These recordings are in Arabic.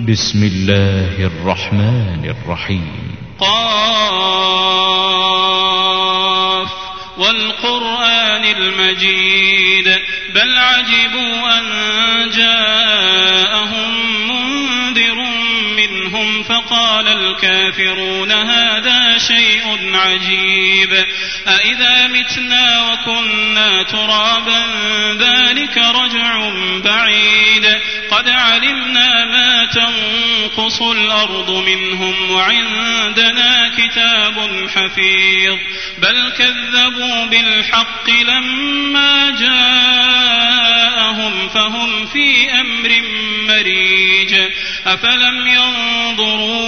بسم الله الرحمن الرحيم. قاف والقرآن المجيد. بل عجبوا أن جاءهم منهم فقال الكافرون هذا شيء عجيب. أإذا متنا وكنا ترابا ذلك رجع بعيد. قد علمنا ما تنقص الأرض منهم وعندنا كتاب حفيظ. بل كذبوا بالحق لما جاءهم فهم في أمر مريج أفلم ينظروا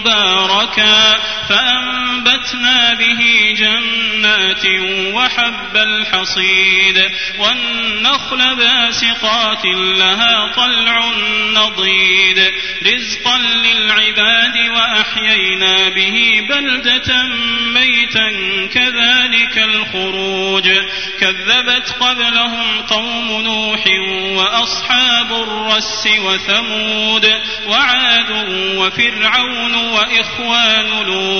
مباركا. فأنبتنا به جنات وحب الحصيد والنخل باسقات لها طلع نضيد رزقا للعباد وأحيينا به بلدة ميتا كذلك الخروج كذبت قبلهم قوم نوح وأصحاب الرس وثمود وعاد وفرعون وإخوان لوط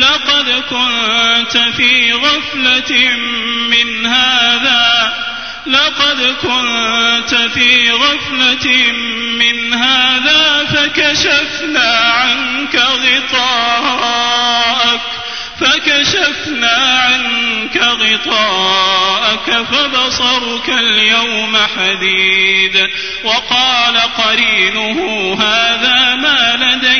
لقد كنت في غفلة من هذا. لقد كنت في غفلة من هذا فكشفنا عنك غطاءك. فكشفنا عنك غطاءك فبصرك اليوم حديد. وقال قرينه هذا ما لدي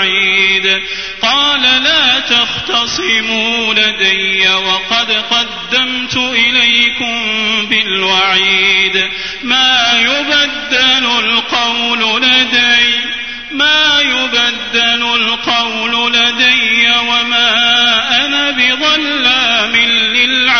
بعيد. قال لا تختصموا لدي وقد قدمت إليكم بالوعيد. ما يبدل القول لدي ما يبدل القول لدي وما أنا بظلام للعبيد.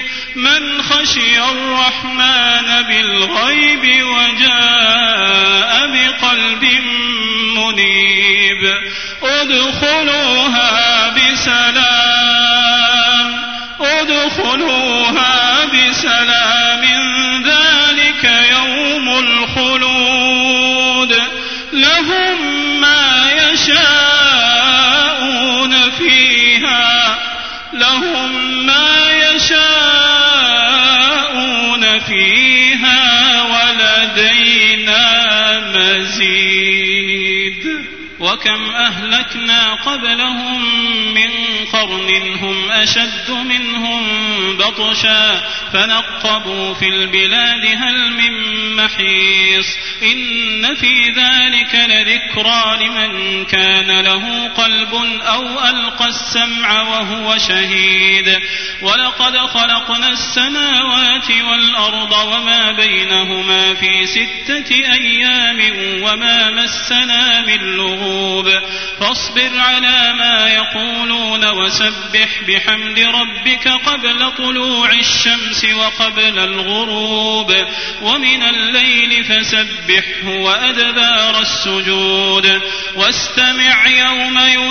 من خشي الرحمن بالغيب وجاء بقلب منيب. ادخلوها بسلام ادخلوها بسلام. ذلك يوم الخلود. لهم ما يشاءون فيها لهم وكم أهلكنا قبلهم من قرن هم أشد منهم بطشا فنقبوا في البلاد هل من محيص إن في ذلك لذكرى لمن كان له قلب أو ألقى السمع وهو شهيد ولقد خلقنا السماوات والأرض وما بينهما في ستة أيام وما مسنا من لغوب فاصبر على ما يقولون وسبح بحمد ربك قبل طلوع الشمس وقبل الغروب. ومن الليل فسبحه وأدبار السجود. واستمع يوم ينادي